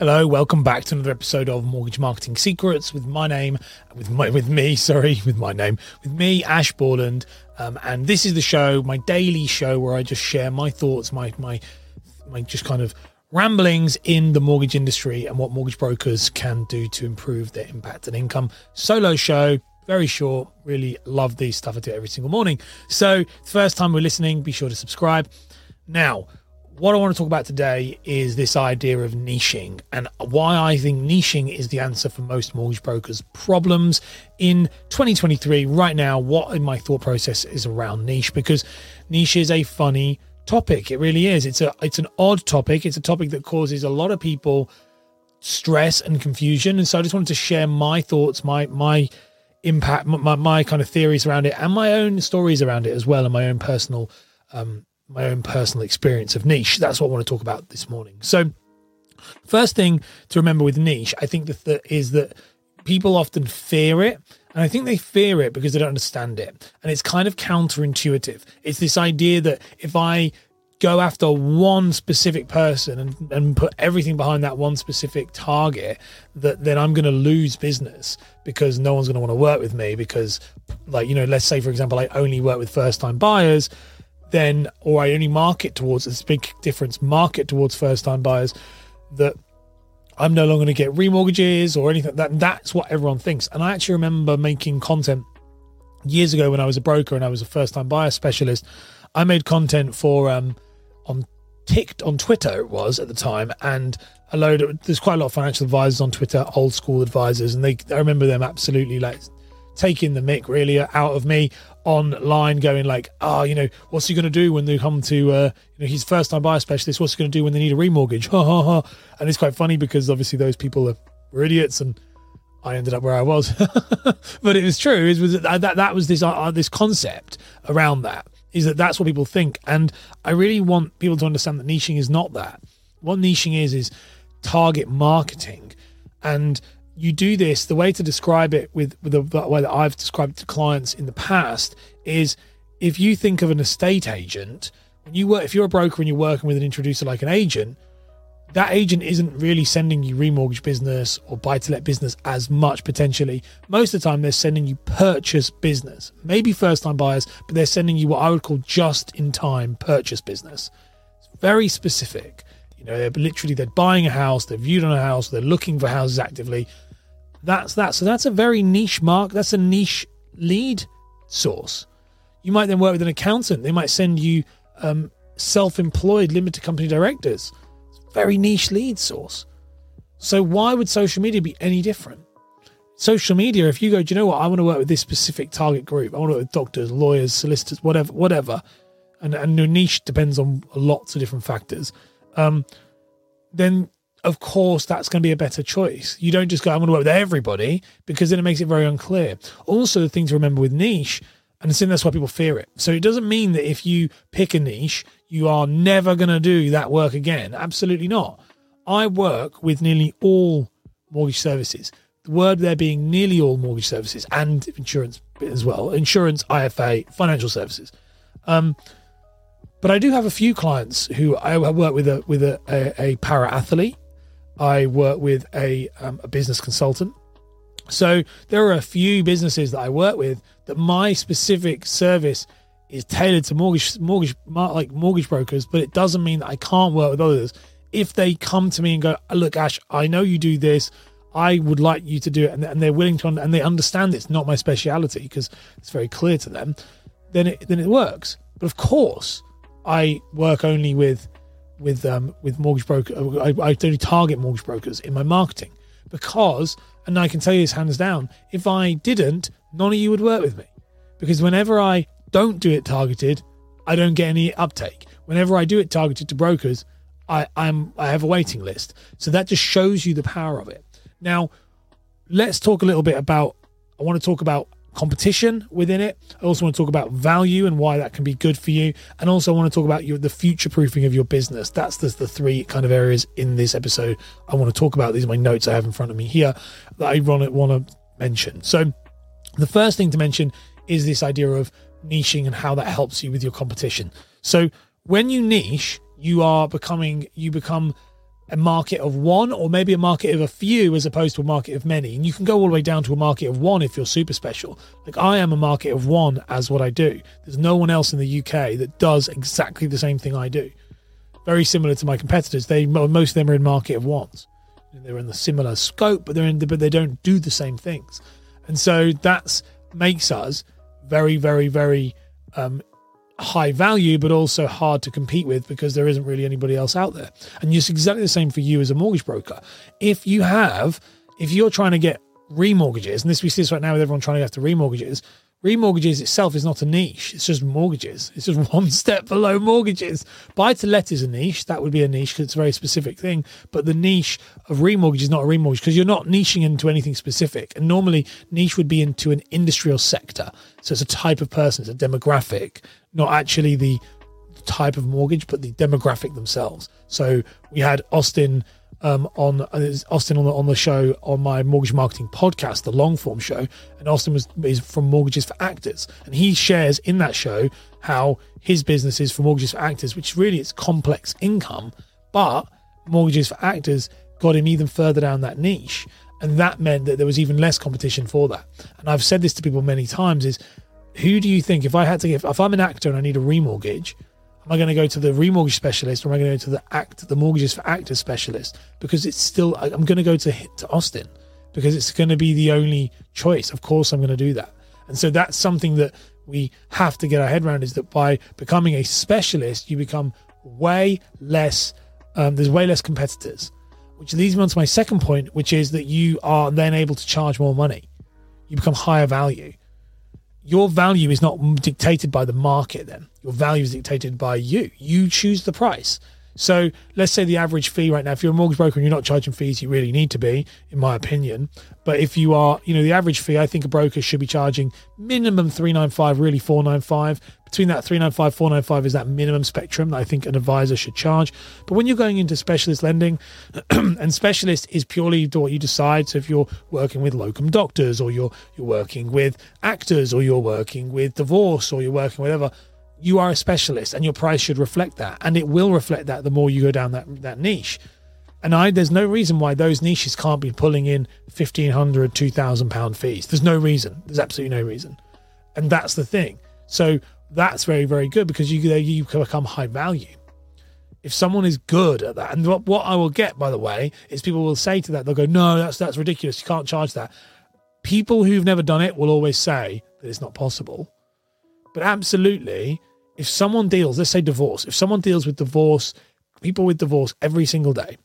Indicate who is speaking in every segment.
Speaker 1: Hello, welcome back to another episode of Mortgage Marketing Secrets with my name, with my, with me, sorry, with my name, with me, Ash Borland, um, and this is the show, my daily show, where I just share my thoughts, my my my just kind of ramblings in the mortgage industry and what mortgage brokers can do to improve their impact and income. Solo show, very short. Really love these stuff. I do every single morning. So, first time we're listening, be sure to subscribe. Now what I want to talk about today is this idea of niching and why I think niching is the answer for most mortgage brokers' problems in 2023. Right now, what in my thought process is around niche because niche is a funny topic. It really is. It's a it's an odd topic. It's a topic that causes a lot of people stress and confusion. And so I just wanted to share my thoughts, my my impact, my, my kind of theories around it, and my own stories around it as well, and my own personal um, my own personal experience of niche. That's what I want to talk about this morning. So, first thing to remember with niche, I think that, is that people often fear it. And I think they fear it because they don't understand it. And it's kind of counterintuitive. It's this idea that if I go after one specific person and, and put everything behind that one specific target, that then I'm going to lose business because no one's going to want to work with me because, like, you know, let's say, for example, I only work with first time buyers then, or I only market towards, this big difference, market towards first time buyers, that I'm no longer going to get remortgages or anything. That That's what everyone thinks. And I actually remember making content years ago when I was a broker and I was a first time buyer specialist. I made content for, um, on ticked on Twitter, it was at the time, and a load of, there's quite a lot of financial advisors on Twitter, old school advisors, and they, I remember them absolutely like taking the mick really out of me online going like, oh, you know, what's he going to do when they come to, uh, you know, he's first time buyer specialist. What's he going to do when they need a remortgage? And it's quite funny because obviously those people are, idiots and I ended up where I was. but it was true. It was that, that, that was this, uh, uh, this concept around that is that that's what people think. And I really want people to understand that niching is not that. What niching is, is target marketing. And you do this, the way to describe it with, with the, the way that I've described it to clients in the past is if you think of an estate agent, when you work, if you're a broker and you're working with an introducer like an agent, that agent isn't really sending you remortgage business or buy to let business as much potentially. Most of the time, they're sending you purchase business, maybe first time buyers, but they're sending you what I would call just in time purchase business. It's very specific. You know, they're literally they're buying a house, they're viewed on a house, they're looking for houses actively. That's that. So that's a very niche mark. That's a niche lead source. You might then work with an accountant. They might send you um, self-employed limited company directors. Very niche lead source. So why would social media be any different? Social media, if you go, do you know what? I want to work with this specific target group. I want to work with doctors, lawyers, solicitors, whatever, whatever. And and your niche depends on lots of different factors. Um, then of course that's going to be a better choice. You don't just go, I'm going to work with everybody because then it makes it very unclear. Also, the thing to remember with niche, and I think that's why people fear it. So it doesn't mean that if you pick a niche, you are never going to do that work again. Absolutely not. I work with nearly all mortgage services. The word there being nearly all mortgage services and insurance as well. Insurance, IFA, financial services. Um, but I do have a few clients who I work with a with a, a, a para athlete I work with a, um, a business consultant. So there are a few businesses that I work with that my specific service is tailored to mortgage mortgage like mortgage brokers, but it doesn't mean that I can't work with others. If they come to me and go, "Look, Ash, I know you do this. I would like you to do it," and, they're willing to, and they understand it's not my speciality because it's very clear to them, then it then it works. But of course, I work only with with um, with mortgage broker. I, I only target mortgage brokers in my marketing because, and I can tell you this hands down, if I didn't, none of you would work with me because whenever I don't do it targeted, I don't get any uptake. Whenever I do it targeted to brokers, I, I'm I have a waiting list. So that just shows you the power of it. Now, let's talk a little bit about. I want to talk about competition within it. I also want to talk about value and why that can be good for you. And also I want to talk about your the future proofing of your business. That's the, the three kind of areas in this episode I want to talk about. These are my notes I have in front of me here that I want to, want to mention. So the first thing to mention is this idea of niching and how that helps you with your competition. So when you niche, you are becoming you become a market of one or maybe a market of a few as opposed to a market of many. And you can go all the way down to a market of one if you're super special. Like I am a market of one as what I do. There's no one else in the UK that does exactly the same thing I do. Very similar to my competitors. They most of them are in market of ones. They're in the similar scope, but they're in the, but they don't do the same things. And so that's makes us very, very, very um, high value, but also hard to compete with because there isn't really anybody else out there. And it's exactly the same for you as a mortgage broker. If you have, if you're trying to get remortgages, and this we see this right now with everyone trying to get to remortgages, remortgages itself is not a niche. It's just mortgages. It's just one step below mortgages. Buy to let is a niche. That would be a niche because it's a very specific thing. But the niche of remortgage is not a remortgage because you're not niching into anything specific. And normally niche would be into an industrial sector. So it's a type of person, it's a demographic, not actually the type of mortgage, but the demographic themselves. So we had Austin um, on uh, Austin on the on the show on my mortgage marketing podcast, the long form show, and Austin was is from Mortgages for Actors, and he shares in that show how his business is for Mortgages for Actors, which really it's complex income, but Mortgages for Actors got him even further down that niche, and that meant that there was even less competition for that. And I've said this to people many times: is who do you think if I had to give if I'm an actor and I need a remortgage? Am I going to go to the remortgage specialist or am I going to go to the act, the mortgages for actors specialist? Because it's still, I'm going to go to to Austin because it's going to be the only choice. Of course, I'm going to do that. And so that's something that we have to get our head around is that by becoming a specialist, you become way less, um, there's way less competitors, which leads me on to my second point, which is that you are then able to charge more money. You become higher value your value is not dictated by the market then. Your value is dictated by you. You choose the price so let's say the average fee right now if you're a mortgage broker and you're not charging fees you really need to be in my opinion. But if you are you know the average fee i think a broker should be charging minimum 395 really 495 between that 395 495 is that minimum spectrum that i think an advisor should charge. But when you're going into specialist lending and specialist is purely what you decide. So if you're working with locum doctors or you're you're working with actors or you're working with divorce or you're working whatever you are a specialist and your price should reflect that. And it will reflect that the more you go down that that niche. And I, there's no reason why those niches can't be pulling in 1500 2000 pound fees. There's no reason. There's absolutely no reason. And that's the thing. So that's very very good because you you become high value. If someone is good at that and what, what i will get by the way is people will say to that they'll go no that's that's ridiculous. You can't charge that. People who've never done it will always say that it's not possible. But absolutely if someone deals let's say divorce if someone deals with divorce people with divorce every single day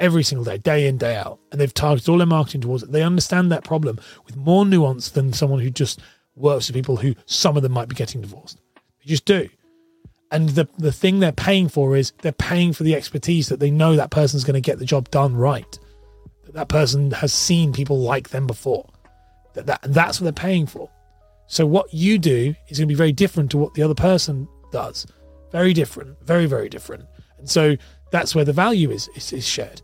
Speaker 1: every single day day in day out and they've targeted all their marketing towards it they understand that problem with more nuance than someone who just works with people who some of them might be getting divorced. They just do. And the the thing they're paying for is they're paying for the expertise that they know that person's going to get the job done right. That that person has seen people like them before. That, that that's what they're paying for. So what you do is going to be very different to what the other person does. Very different, very very different. And so that's where the value is is, is shared.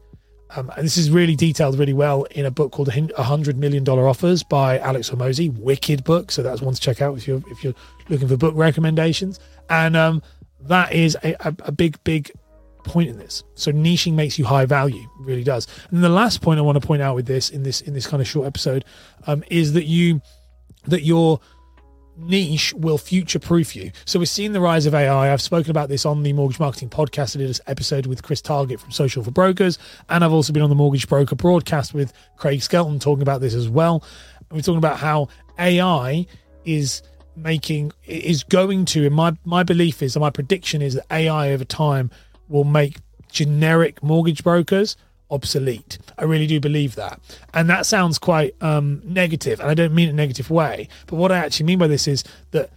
Speaker 1: Um, and this is really detailed really well in a book called "A Hundred Million Dollar Offers" by Alex Hormozi. Wicked book, so that's one to check out if you're if you're looking for book recommendations. And um, that is a, a, a, big big point in this. So niching makes you high value, really does. And the last point I want to point out with this in this in this kind of short episode um, is that you that you're niche will future proof you. So we're seeing the rise of AI. I've spoken about this on the Mortgage Marketing Podcast. I did this episode with Chris Target from Social for Brokers. And I've also been on the Mortgage Broker broadcast with Craig Skelton talking about this as well. And we're talking about how AI is making is going to and my my belief is and my prediction is that AI over time will make generic mortgage brokers obsolete. I really do believe that. And that sounds quite um, negative, and I don't mean it in a negative way. But what I actually mean by this is that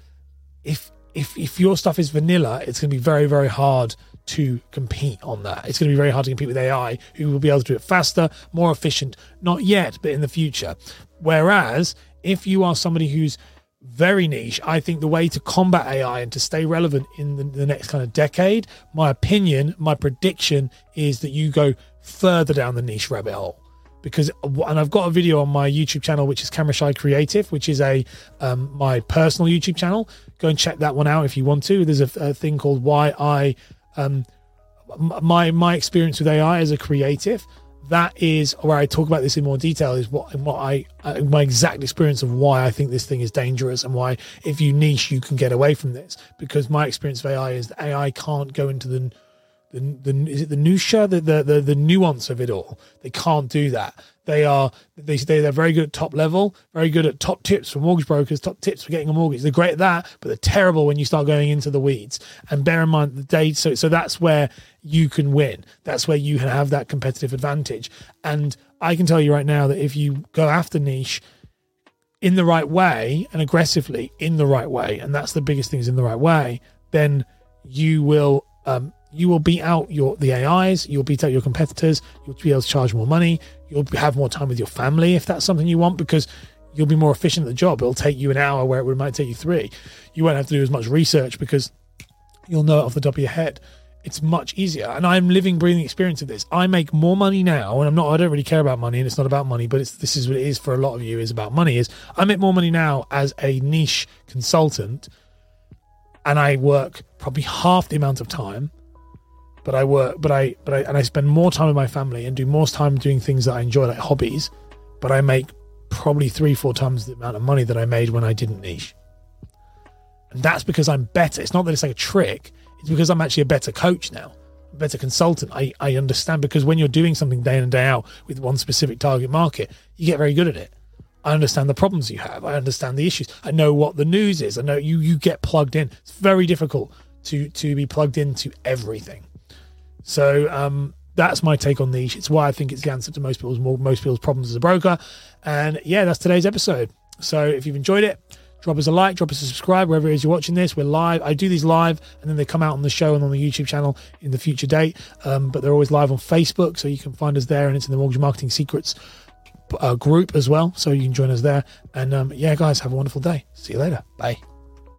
Speaker 1: if if if your stuff is vanilla, it's going to be very very hard to compete on that. It's going to be very hard to compete with AI, who will be able to do it faster, more efficient. Not yet, but in the future. Whereas if you are somebody who's very niche. I think the way to combat AI and to stay relevant in the, the, next kind of decade, my opinion, my prediction is that you go further down the niche rabbit hole because and I've got a video on my YouTube channel which is Camera Shy Creative, which is a um, my personal YouTube channel. Go and check that one out if you want to. There's a, a thing called why I um, my my experience with AI as a creative that is where I talk about this in more detail. Is what what I uh, my exact experience of why I think this thing is dangerous and why if you niche you can get away from this. Because my experience of AI is that AI can't go into the the, the is it the minutia the, the the the nuance of it all. They can't do that. They are they they they're very good at top level, very good at top tips for mortgage brokers, top tips for getting a mortgage. They're great at that, but they're terrible when you start going into the weeds. And bear in mind the day so so that's where you can win. That's where you can have that competitive advantage. And I can tell you right now that if you go after niche in the right way and aggressively in the right way, and that's the biggest thing is in the right way, then you will um, you will beat out your the AIs, you'll beat out your competitors, you'll be able to charge more money, you'll have more time with your family if that's something you want because you'll be more efficient at the job. It'll take you an hour where it might take you three. You won't have to do as much research because you'll know it off the top of your head. It's much easier. And I'm living, breathing experience of this. I make more money now, and I'm not I don't really care about money and it's not about money, but it's this is what it is for a lot of you, is about money, is I make more money now as a niche consultant and I work probably half the amount of time but I work, but I, but I, and I spend more time with my family and do more time doing things that I enjoy, like hobbies. But I make probably three, four times the amount of money that I made when I didn't niche. And that's because I'm better. It's not that it's like a trick. It's because I'm actually a better coach now, a better consultant. I, I understand because when you're doing something day in and day out with one specific target market, you get very good at it. I understand the problems you have. I understand the issues. I know what the news is. I know you you get plugged in. It's very difficult to to be plugged into everything. So um, that's my take on niche. It's why I think it's the answer to most people's most people's problems as a broker. And yeah, that's today's episode. So if you've enjoyed it, drop us a like, drop us a subscribe wherever it is you're watching this. We're live. I do these live, and then they come out on the show and on the YouTube channel in the future date. Um, but they're always live on Facebook, so you can find us there, and it's in the Mortgage Marketing Secrets uh, group as well. So you can join us there. And um, yeah, guys, have a wonderful day. See you later. Bye.